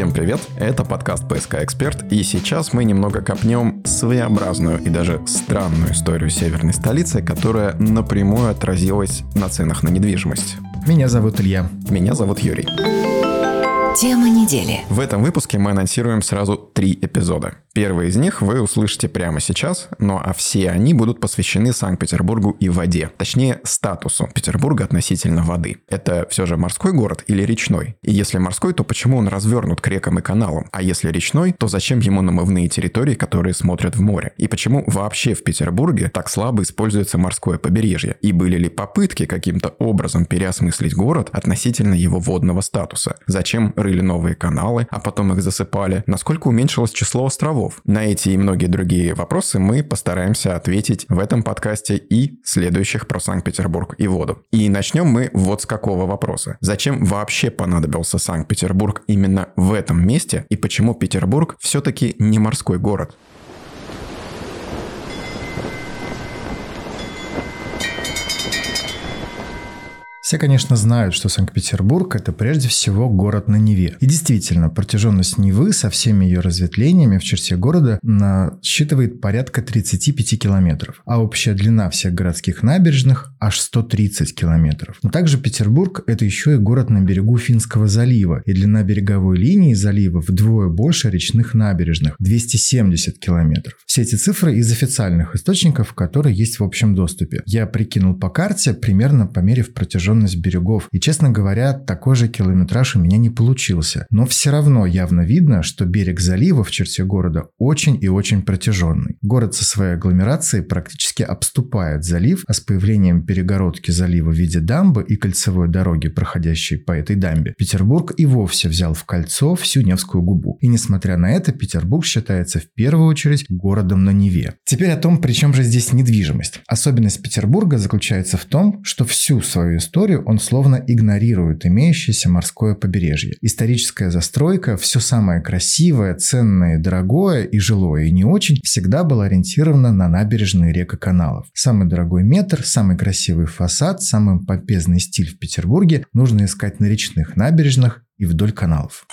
Всем привет, это подкаст «ПСК Эксперт», и сейчас мы немного копнем своеобразную и даже странную историю северной столицы, которая напрямую отразилась на ценах на недвижимость. Меня зовут Илья. Меня зовут Юрий. Тема недели. В этом выпуске мы анонсируем сразу три эпизода. Первый из них вы услышите прямо сейчас, но а все они будут посвящены Санкт-Петербургу и воде. Точнее, статусу Петербурга относительно воды. Это все же морской город или речной? И если морской, то почему он развернут к рекам и каналам? А если речной, то зачем ему намывные территории, которые смотрят в море? И почему вообще в Петербурге так слабо используется морское побережье? И были ли попытки каким-то образом переосмыслить город относительно его водного статуса? Зачем рыли новые каналы, а потом их засыпали? Насколько уменьшилось число островов? На эти и многие другие вопросы мы постараемся ответить в этом подкасте и следующих про Санкт-Петербург и воду. И начнем мы вот с какого вопроса. Зачем вообще понадобился Санкт-Петербург именно в этом месте и почему Петербург все-таки не морской город? Все, конечно, знают, что Санкт-Петербург – это прежде всего город на Неве. И действительно, протяженность Невы со всеми ее разветвлениями в черте города насчитывает порядка 35 километров, а общая длина всех городских набережных аж 130 километров. Но также Петербург – это еще и город на берегу Финского залива, и длина береговой линии залива вдвое больше речных набережных – 270 километров. Все эти цифры из официальных источников, которые есть в общем доступе. Я прикинул по карте, примерно померив протяженность берегов. И, честно говоря, такой же километраж у меня не получился. Но все равно явно видно, что берег залива в черте города очень и очень протяженный. Город со своей агломерацией практически обступает залив, а с появлением перегородки залива в виде дамбы и кольцевой дороги, проходящей по этой дамбе, Петербург и вовсе взял в кольцо всю Невскую губу. И несмотря на это, Петербург считается в первую очередь городом на Неве. Теперь о том, при чем же здесь недвижимость. Особенность Петербурга заключается в том, что всю свою историю он словно игнорирует имеющееся морское побережье. Историческая застройка, все самое красивое, ценное, дорогое и жилое и не очень, всегда была ориентирована на набережные рек и каналов. Самый дорогой метр, самый красивый фасад, самый помпезный стиль в Петербурге нужно искать на речных набережных и вдоль каналов.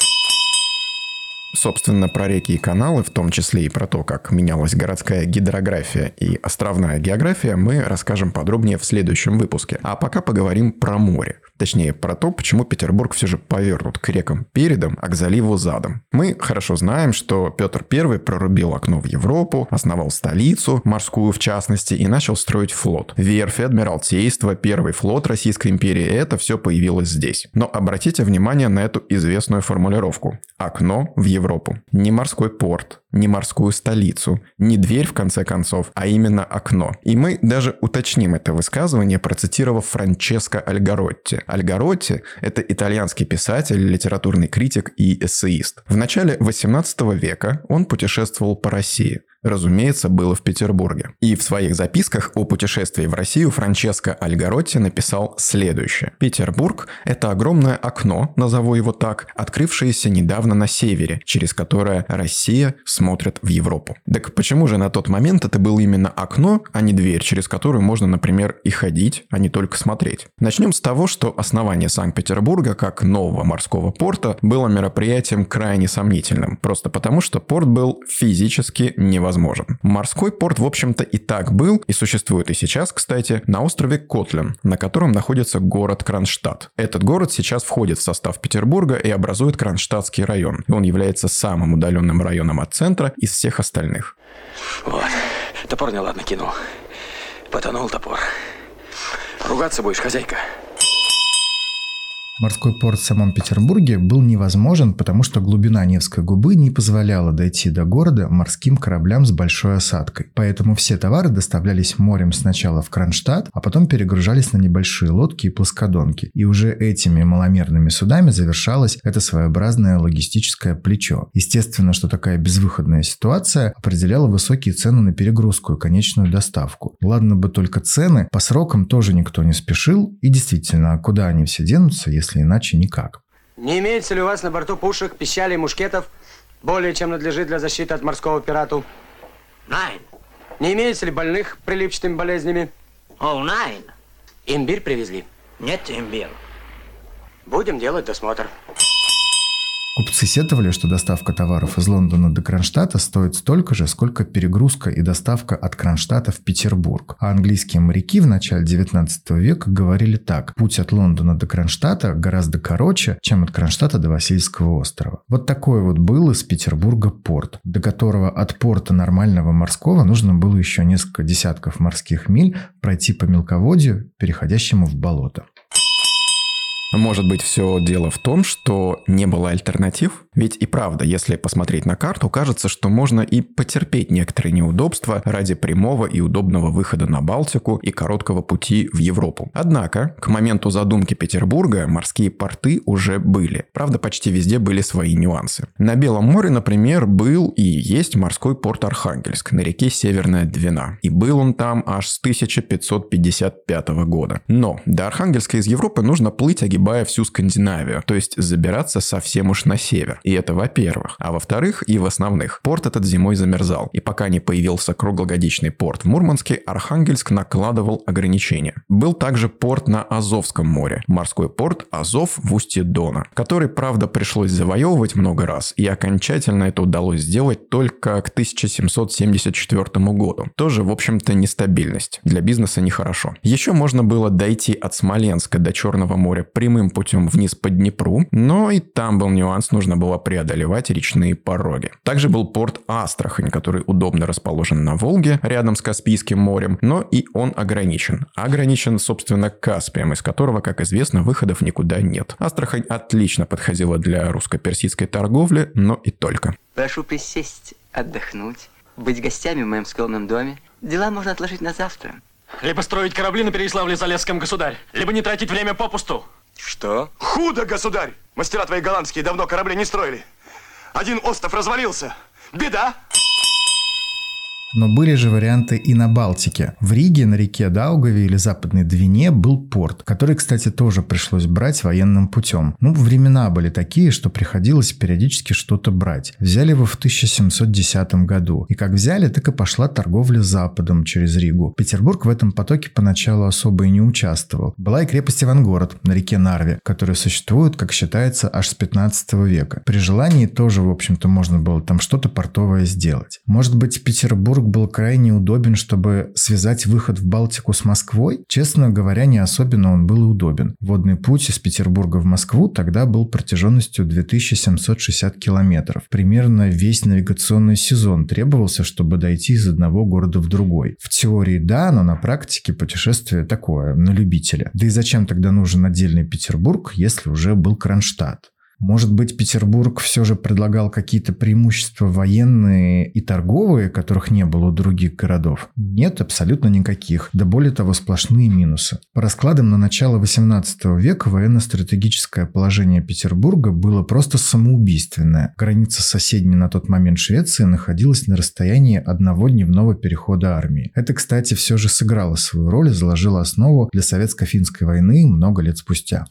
Собственно, про реки и каналы, в том числе и про то, как менялась городская гидрография и островная география, мы расскажем подробнее в следующем выпуске. А пока поговорим про море. Точнее, про то, почему Петербург все же повернут к рекам передом, а к заливу задом. Мы хорошо знаем, что Петр I прорубил окно в Европу, основал столицу, морскую в частности, и начал строить флот. Верфи, Адмиралтейство, Первый флот Российской империи – это все появилось здесь. Но обратите внимание на эту известную формулировку. Окно в Европу. Не морской порт, не морскую столицу, не дверь в конце концов, а именно окно. И мы даже уточним это высказывание, процитировав Франческо Альгаротти. Альгаротти – это итальянский писатель, литературный критик и эссеист. В начале 18 века он путешествовал по России разумеется, было в Петербурге. И в своих записках о путешествии в Россию Франческо Альгаротти написал следующее. Петербург – это огромное окно, назову его так, открывшееся недавно на севере, через которое Россия смотрит в Европу. Так почему же на тот момент это было именно окно, а не дверь, через которую можно, например, и ходить, а не только смотреть? Начнем с того, что основание Санкт-Петербурга как нового морского порта было мероприятием крайне сомнительным, просто потому что порт был физически невозможен возможен. Морской порт, в общем-то, и так был, и существует и сейчас, кстати, на острове Котлин, на котором находится город Кронштадт. Этот город сейчас входит в состав Петербурга и образует Кронштадтский район. Он является самым удаленным районом от центра из всех остальных. Вот. Топор не ладно кинул. Потонул топор. Ругаться будешь, хозяйка? Морской порт в самом Петербурге был невозможен, потому что глубина Невской губы не позволяла дойти до города морским кораблям с большой осадкой. Поэтому все товары доставлялись морем сначала в Кронштадт, а потом перегружались на небольшие лодки и плоскодонки. И уже этими маломерными судами завершалось это своеобразное логистическое плечо. Естественно, что такая безвыходная ситуация определяла высокие цены на перегрузку и конечную доставку. Ладно бы только цены, по срокам тоже никто не спешил. И действительно, куда они все денутся, если если иначе никак. Не имеется ли у вас на борту пушек, пищалей, мушкетов, более чем надлежит для защиты от морского пирату? Найн. Не имеется ли больных прилипчатыми болезнями? О, найн. Имбирь привезли? Нет имбирь. Будем делать досмотр. Купцы сетовали, что доставка товаров из Лондона до Кронштадта стоит столько же, сколько перегрузка и доставка от Кронштадта в Петербург. А английские моряки в начале 19 века говорили так. Путь от Лондона до Кронштадта гораздо короче, чем от Кронштадта до Васильского острова. Вот такой вот был из Петербурга порт, до которого от порта нормального морского нужно было еще несколько десятков морских миль пройти по мелководью, переходящему в болото. Может быть, все дело в том, что не было альтернатив? Ведь и правда, если посмотреть на карту, кажется, что можно и потерпеть некоторые неудобства ради прямого и удобного выхода на Балтику и короткого пути в Европу. Однако, к моменту задумки Петербурга морские порты уже были. Правда, почти везде были свои нюансы. На Белом море, например, был и есть морской порт Архангельск на реке Северная Двина. И был он там аж с 1555 года. Но до Архангельска из Европы нужно плыть, огибая всю Скандинавию, то есть забираться совсем уж на север. И это во-первых. А во-вторых, и в основных, порт этот зимой замерзал. И пока не появился круглогодичный порт в Мурманске, Архангельск накладывал ограничения. Был также порт на Азовском море, морской порт Азов в устье Дона, который, правда, пришлось завоевывать много раз, и окончательно это удалось сделать только к 1774 году. Тоже, в общем-то, нестабильность. Для бизнеса нехорошо. Еще можно было дойти от Смоленска до Черного моря прямым путем вниз по Днепру, но и там был нюанс, нужно было преодолевать речные пороги. Также был порт Астрахань, который удобно расположен на Волге, рядом с Каспийским морем, но и он ограничен. Ограничен, собственно, Каспием, из которого, как известно, выходов никуда нет. Астрахань отлично подходила для русско-персидской торговли, но и только. Прошу присесть, отдохнуть, быть гостями в моем скромном доме. Дела можно отложить на завтра. Либо строить корабли на Переяславле-Залесском, государь, либо не тратить время попусту. Что? Худо, государь! Мастера твои голландские давно корабли не строили. Один остров развалился. Беда! Но были же варианты и на Балтике. В Риге на реке Даугаве или Западной Двине был порт, который, кстати, тоже пришлось брать военным путем. Ну, времена были такие, что приходилось периодически что-то брать. Взяли его в 1710 году. И как взяли, так и пошла торговля с Западом через Ригу. Петербург в этом потоке поначалу особо и не участвовал. Была и крепость Ивангород на реке Нарве, которая существует, как считается, аж с 15 века. При желании тоже, в общем-то, можно было там что-то портовое сделать. Может быть, Петербург был крайне удобен, чтобы связать выход в Балтику с Москвой? Честно говоря, не особенно он был удобен. Водный путь из Петербурга в Москву тогда был протяженностью 2760 километров. Примерно весь навигационный сезон требовался, чтобы дойти из одного города в другой. В теории да, но на практике путешествие такое, на любителя. Да и зачем тогда нужен отдельный Петербург, если уже был Кронштадт? Может быть, Петербург все же предлагал какие-то преимущества военные и торговые, которых не было у других городов? Нет, абсолютно никаких. Да более того, сплошные минусы. По раскладам на начало 18 века военно-стратегическое положение Петербурга было просто самоубийственное. Граница соседней на тот момент Швеции находилась на расстоянии одного дневного перехода армии. Это, кстати, все же сыграло свою роль и заложило основу для советско-финской войны много лет спустя.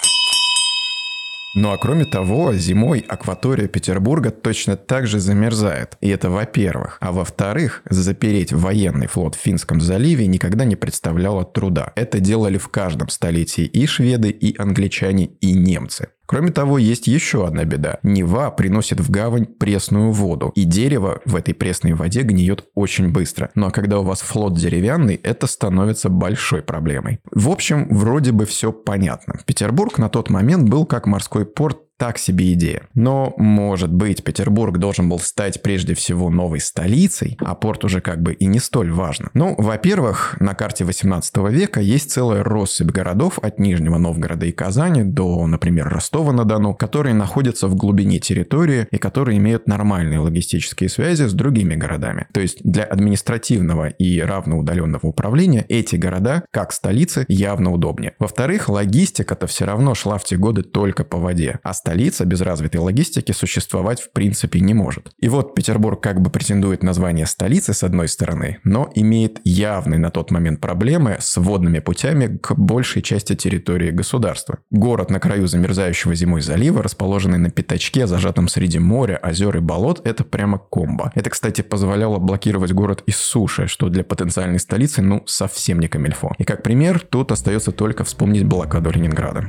Ну а кроме того, зимой акватория Петербурга точно так же замерзает. И это во-первых. А во-вторых, запереть военный флот в Финском заливе никогда не представляло труда. Это делали в каждом столетии и шведы, и англичане, и немцы. Кроме того, есть еще одна беда. Нева приносит в гавань пресную воду, и дерево в этой пресной воде гниет очень быстро. Ну а когда у вас флот деревянный, это становится большой проблемой. В общем, вроде бы все понятно. Петербург на тот момент был как морской порт так себе идея. Но, может быть, Петербург должен был стать прежде всего новой столицей, а порт уже как бы и не столь важно. Ну, во-первых, на карте 18 века есть целая россыпь городов от Нижнего Новгорода и Казани до, например, Ростова-на-Дону, которые находятся в глубине территории и которые имеют нормальные логистические связи с другими городами. То есть для административного и равноудаленного управления эти города, как столицы, явно удобнее. Во-вторых, логистика-то все равно шла в те годы только по воде, а столица без развитой логистики существовать в принципе не может. И вот Петербург как бы претендует на звание столицы с одной стороны, но имеет явные на тот момент проблемы с водными путями к большей части территории государства. Город на краю замерзающего зимой залива, расположенный на пятачке, зажатом среди моря, озер и болот, это прямо комбо. Это, кстати, позволяло блокировать город из суши, что для потенциальной столицы, ну, совсем не камельфо. И как пример, тут остается только вспомнить блокаду Ленинграда.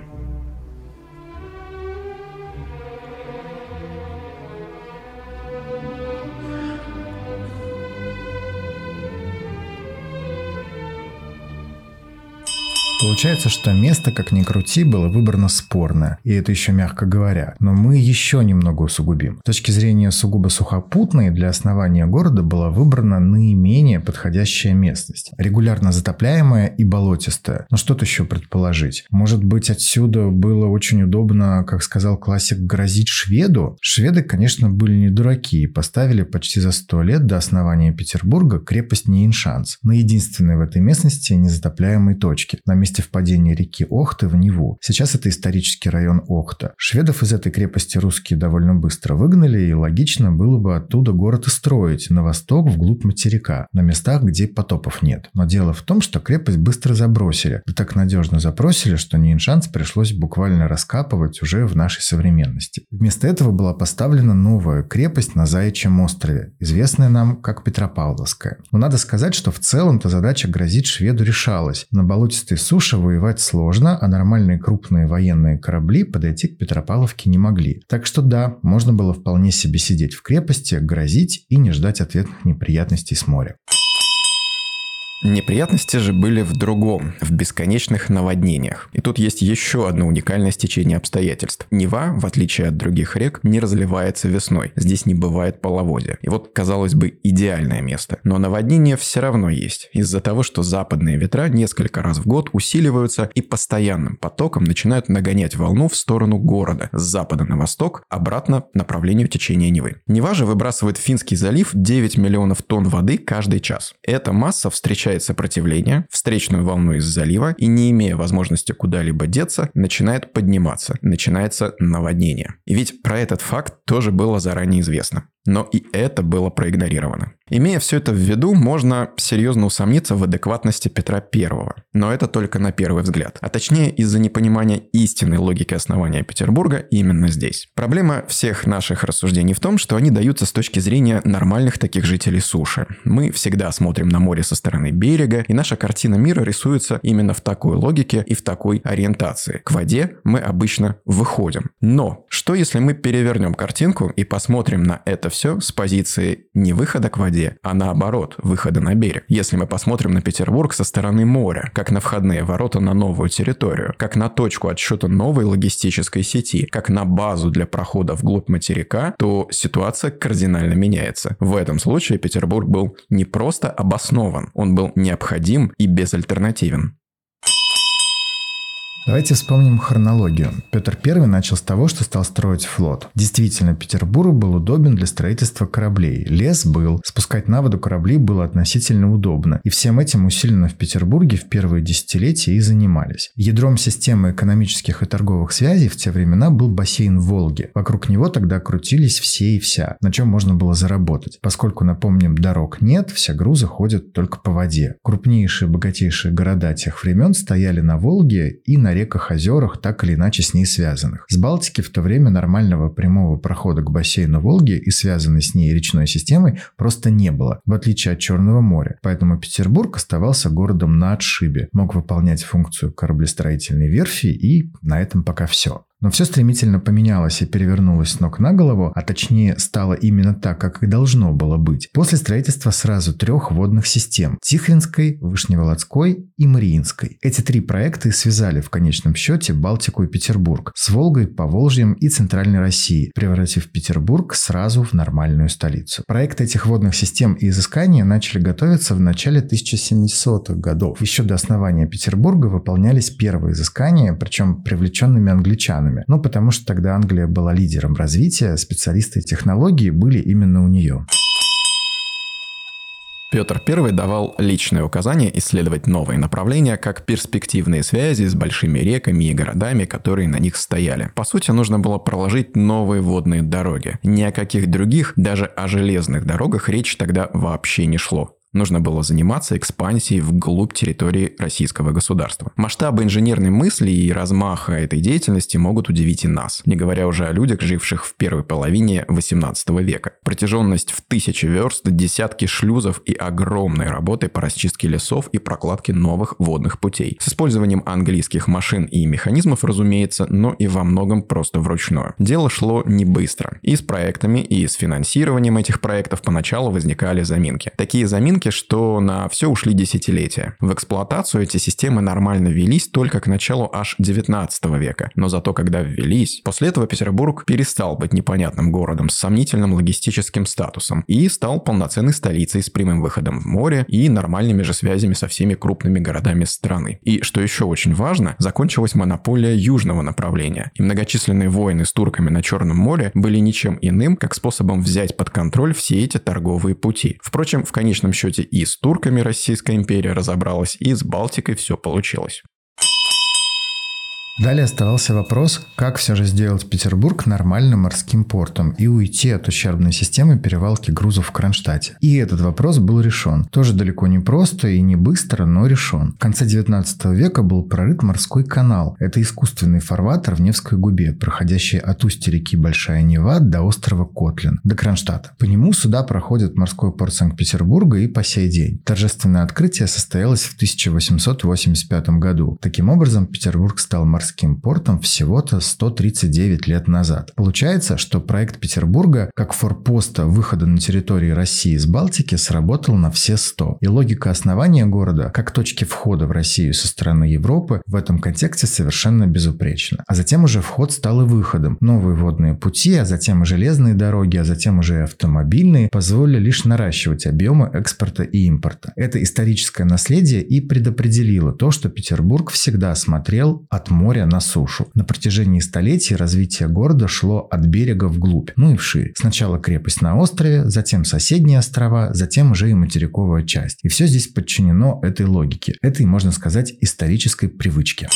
Получается, что место, как ни крути, было выбрано спорное, и это еще мягко говоря. Но мы еще немного усугубим. С точки зрения сугубо сухопутной, для основания города была выбрана наименее подходящая местность. Регулярно затопляемая и болотистая. Но что тут еще предположить? Может быть, отсюда было очень удобно, как сказал классик, грозить шведу? Шведы, конечно, были не дураки и поставили почти за сто лет до основания Петербурга крепость Нейншанс на единственной в этой местности незатопляемой точке, на месте впадения реки Охты в Неву. Сейчас это исторический район Охта. Шведов из этой крепости русские довольно быстро выгнали, и логично было бы оттуда город и строить, на восток, вглубь материка, на местах, где потопов нет. Но дело в том, что крепость быстро забросили. Да так надежно забросили, что Нейншанс пришлось буквально раскапывать уже в нашей современности. Вместо этого была поставлена новая крепость на Заячьем острове, известная нам как Петропавловская. Но надо сказать, что в целом-то задача грозит шведу решалась. На болотистой суше воевать сложно, а нормальные крупные военные корабли подойти к Петропавловке не могли. Так что да, можно было вполне себе сидеть в крепости, грозить и не ждать ответных неприятностей с моря. Неприятности же были в другом, в бесконечных наводнениях. И тут есть еще одно уникальное стечение обстоятельств. Нева, в отличие от других рек, не разливается весной. Здесь не бывает половодья. И вот, казалось бы, идеальное место. Но наводнение все равно есть. Из-за того, что западные ветра несколько раз в год усиливаются и постоянным потоком начинают нагонять волну в сторону города, с запада на восток, обратно направлению течения Невы. Нева же выбрасывает в Финский залив 9 миллионов тонн воды каждый час. Эта масса встречает встречает сопротивление, встречную волну из залива и, не имея возможности куда-либо деться, начинает подниматься, начинается наводнение. И ведь про этот факт тоже было заранее известно. Но и это было проигнорировано. Имея все это в виду, можно серьезно усомниться в адекватности Петра I. Но это только на первый взгляд. А точнее из-за непонимания истинной логики основания Петербурга именно здесь. Проблема всех наших рассуждений в том, что они даются с точки зрения нормальных таких жителей суши. Мы всегда смотрим на море со стороны берега, и наша картина мира рисуется именно в такой логике и в такой ориентации. К воде мы обычно выходим. Но что если мы перевернем картинку и посмотрим на это все с позиции не выхода к воде, а наоборот, выхода на берег. Если мы посмотрим на Петербург со стороны моря, как на входные ворота на новую территорию, как на точку отсчета новой логистической сети, как на базу для прохода вглубь материка, то ситуация кардинально меняется. В этом случае Петербург был не просто обоснован, он был необходим и безальтернативен. Давайте вспомним хронологию. Петр I начал с того, что стал строить флот. Действительно, Петербург был удобен для строительства кораблей. Лес был, спускать на воду корабли было относительно удобно. И всем этим усиленно в Петербурге в первые десятилетия и занимались. Ядром системы экономических и торговых связей в те времена был бассейн Волги. Вокруг него тогда крутились все и вся, на чем можно было заработать. Поскольку, напомним, дорог нет, все грузы ходят только по воде. Крупнейшие, богатейшие города тех времен стояли на Волге и на реках, озерах, так или иначе с ней связанных. С Балтики в то время нормального прямого прохода к бассейну Волги и связанной с ней речной системой просто не было, в отличие от Черного моря. Поэтому Петербург оставался городом на отшибе, мог выполнять функцию кораблестроительной верфи и на этом пока все. Но все стремительно поменялось и перевернулось с ног на голову, а точнее стало именно так, как и должно было быть. После строительства сразу трех водных систем – Тихвинской, Вышневолодской и Мариинской. Эти три проекта связали в конечном счете Балтику и Петербург с Волгой, Поволжьем и Центральной Россией, превратив Петербург сразу в нормальную столицу. Проекты этих водных систем и изыскания начали готовиться в начале 1700-х годов. Еще до основания Петербурга выполнялись первые изыскания, причем привлеченными англичанами странами. Ну, потому что тогда Англия была лидером развития, специалисты технологии были именно у нее. Петр I давал личные указания исследовать новые направления, как перспективные связи с большими реками и городами, которые на них стояли. По сути, нужно было проложить новые водные дороги. Ни о каких других, даже о железных дорогах речь тогда вообще не шло. Нужно было заниматься экспансией вглубь территории российского государства. Масштабы инженерной мысли и размаха этой деятельности могут удивить и нас, не говоря уже о людях, живших в первой половине 18 века. Протяженность в тысячи верст, десятки шлюзов и огромной работы по расчистке лесов и прокладке новых водных путей. С использованием английских машин и механизмов, разумеется, но и во многом просто вручную. Дело шло не быстро. И с проектами, и с финансированием этих проектов поначалу возникали заминки. Такие заминки все-таки, что на все ушли десятилетия. В эксплуатацию эти системы нормально велись только к началу аж 19 века. Но зато когда ввелись, после этого Петербург перестал быть непонятным городом с сомнительным логистическим статусом и стал полноценной столицей с прямым выходом в море и нормальными же связями со всеми крупными городами страны. И, что еще очень важно, закончилась монополия южного направления, и многочисленные войны с турками на Черном море были ничем иным, как способом взять под контроль все эти торговые пути. Впрочем, в конечном счете и с турками Российская империя разобралась, и с Балтикой все получилось. Далее оставался вопрос, как все же сделать Петербург нормальным морским портом и уйти от ущербной системы перевалки грузов в Кронштадте. И этот вопрос был решен. Тоже далеко не просто и не быстро, но решен. В конце 19 века был прорыт морской канал. Это искусственный фарватер в Невской губе, проходящий от устья реки Большая Нева до острова Котлин, до Кронштадта. По нему сюда проходит морской порт Санкт-Петербурга и по сей день. Торжественное открытие состоялось в 1885 году. Таким образом, Петербург стал морским морским портом всего-то 139 лет назад. Получается, что проект Петербурга как форпоста выхода на территории России из Балтики сработал на все 100. И логика основания города как точки входа в Россию со стороны Европы в этом контексте совершенно безупречна. А затем уже вход стал и выходом. Новые водные пути, а затем и железные дороги, а затем уже и автомобильные позволили лишь наращивать объемы экспорта и импорта. Это историческое наследие и предопределило то, что Петербург всегда смотрел от моря моря на сушу. На протяжении столетий развитие города шло от берега вглубь, ну и вширь. Сначала крепость на острове, затем соседние острова, затем уже и материковая часть. И все здесь подчинено этой логике, этой, можно сказать, исторической привычке.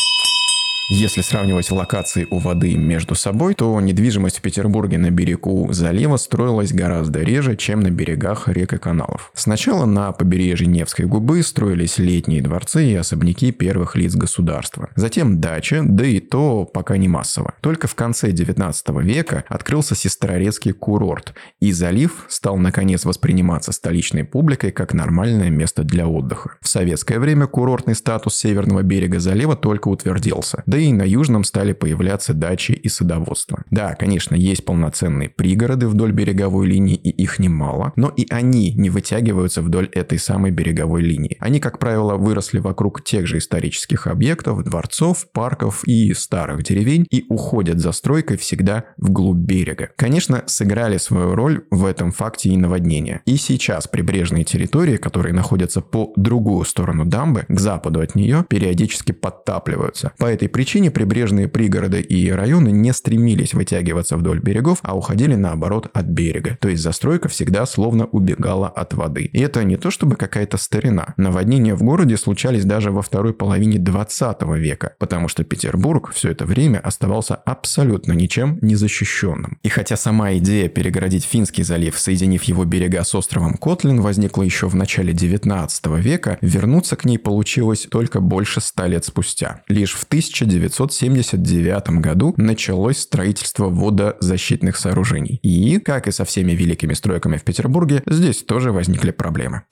Если сравнивать локации у воды между собой, то недвижимость в Петербурге на берегу залива строилась гораздо реже, чем на берегах рек и каналов. Сначала на побережье Невской губы строились летние дворцы и особняки первых лиц государства. Затем дачи, да и то пока не массово. Только в конце 19 века открылся Сестрорецкий курорт, и залив стал наконец восприниматься столичной публикой как нормальное место для отдыха. В советское время курортный статус северного берега залива только утвердился. Да и на южном стали появляться дачи и садоводство. Да, конечно, есть полноценные пригороды вдоль береговой линии, и их немало, но и они не вытягиваются вдоль этой самой береговой линии. Они, как правило, выросли вокруг тех же исторических объектов, дворцов, парков и старых деревень и уходят за стройкой всегда вглубь берега. Конечно, сыграли свою роль в этом факте и наводнения. И сейчас прибрежные территории, которые находятся по другую сторону дамбы, к западу от нее, периодически подтапливаются. По этой причине причине прибрежные пригороды и районы не стремились вытягиваться вдоль берегов, а уходили наоборот от берега. То есть застройка всегда словно убегала от воды. И это не то чтобы какая-то старина. Наводнения в городе случались даже во второй половине 20 века, потому что Петербург все это время оставался абсолютно ничем не защищенным. И хотя сама идея перегородить Финский залив, соединив его берега с островом Котлин, возникла еще в начале 19 века, вернуться к ней получилось только больше ста лет спустя. Лишь в 1900 1979 году началось строительство водозащитных сооружений. И, как и со всеми великими стройками в Петербурге, здесь тоже возникли проблемы.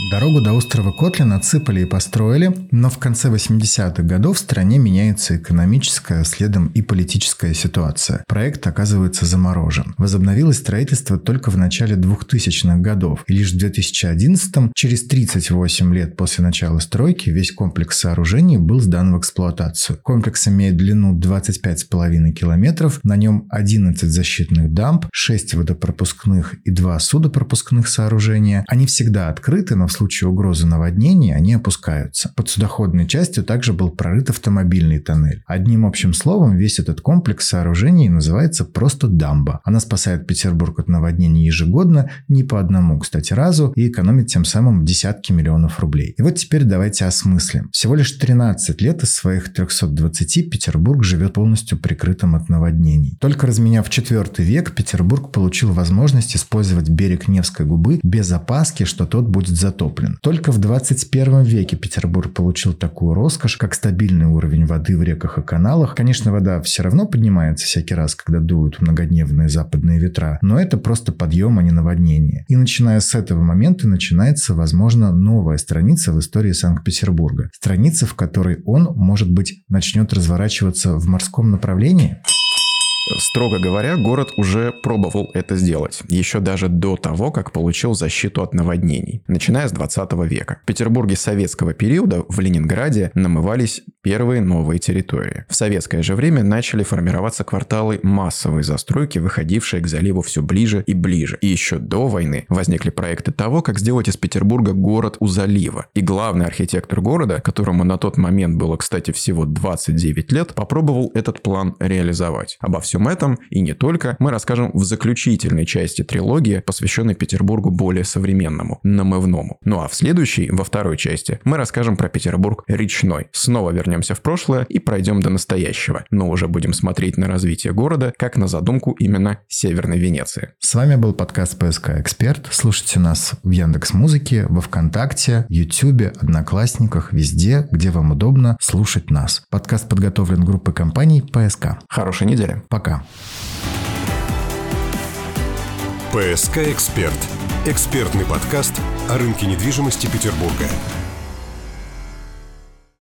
Дорогу до острова Котлин отсыпали и построили, но в конце 80-х годов в стране меняется экономическая, следом и политическая ситуация. Проект оказывается заморожен. Возобновилось строительство только в начале 2000-х годов, и лишь в 2011-м, через 38 лет после начала стройки, весь комплекс сооружений был сдан в эксплуатацию. Комплекс имеет длину 25,5 километров, на нем 11 защитных дамб, 6 водопропускных и 2 судопропускных сооружения. Они всегда открыты, но в случае угрозы наводнения они опускаются. Под судоходной частью также был прорыт автомобильный тоннель. Одним общим словом, весь этот комплекс сооружений называется просто дамба. Она спасает Петербург от наводнений ежегодно, не по одному, кстати, разу, и экономит тем самым десятки миллионов рублей. И вот теперь давайте осмыслим. Всего лишь 13 лет из своих 320 Петербург живет полностью прикрытым от наводнений. Только разменяв 4 век, Петербург получил возможность использовать берег Невской губы без опаски, что тот будет затоплен затоплен. Только в 21 веке Петербург получил такую роскошь, как стабильный уровень воды в реках и каналах. Конечно, вода все равно поднимается всякий раз, когда дуют многодневные западные ветра, но это просто подъем, а не наводнение. И начиная с этого момента начинается, возможно, новая страница в истории Санкт-Петербурга. Страница, в которой он, может быть, начнет разворачиваться в морском направлении? Строго говоря, город уже пробовал это сделать, еще даже до того, как получил защиту от наводнений, начиная с 20 века. В Петербурге советского периода в Ленинграде намывались первые новые территории. В советское же время начали формироваться кварталы массовой застройки, выходившие к заливу все ближе и ближе. И еще до войны возникли проекты того, как сделать из Петербурга город у залива. И главный архитектор города, которому на тот момент было, кстати, всего 29 лет, попробовал этот план реализовать. Обо всем этом и не только мы расскажем в заключительной части трилогии, посвященной Петербургу более современному, намывному. Ну а в следующей, во второй части, мы расскажем про Петербург речной. Снова вернемся в прошлое и пройдем до настоящего, но уже будем смотреть на развитие города, как на задумку именно Северной Венеции. С вами был подкаст «ПСК Эксперт». Слушайте нас в Яндекс Музыке, во Вконтакте, Ютубе, Одноклассниках, везде, где вам удобно слушать нас. Подкаст подготовлен группой компаний «ПСК». Хорошей недели. Пока. «ПСК Эксперт» – экспертный подкаст о рынке недвижимости Петербурга.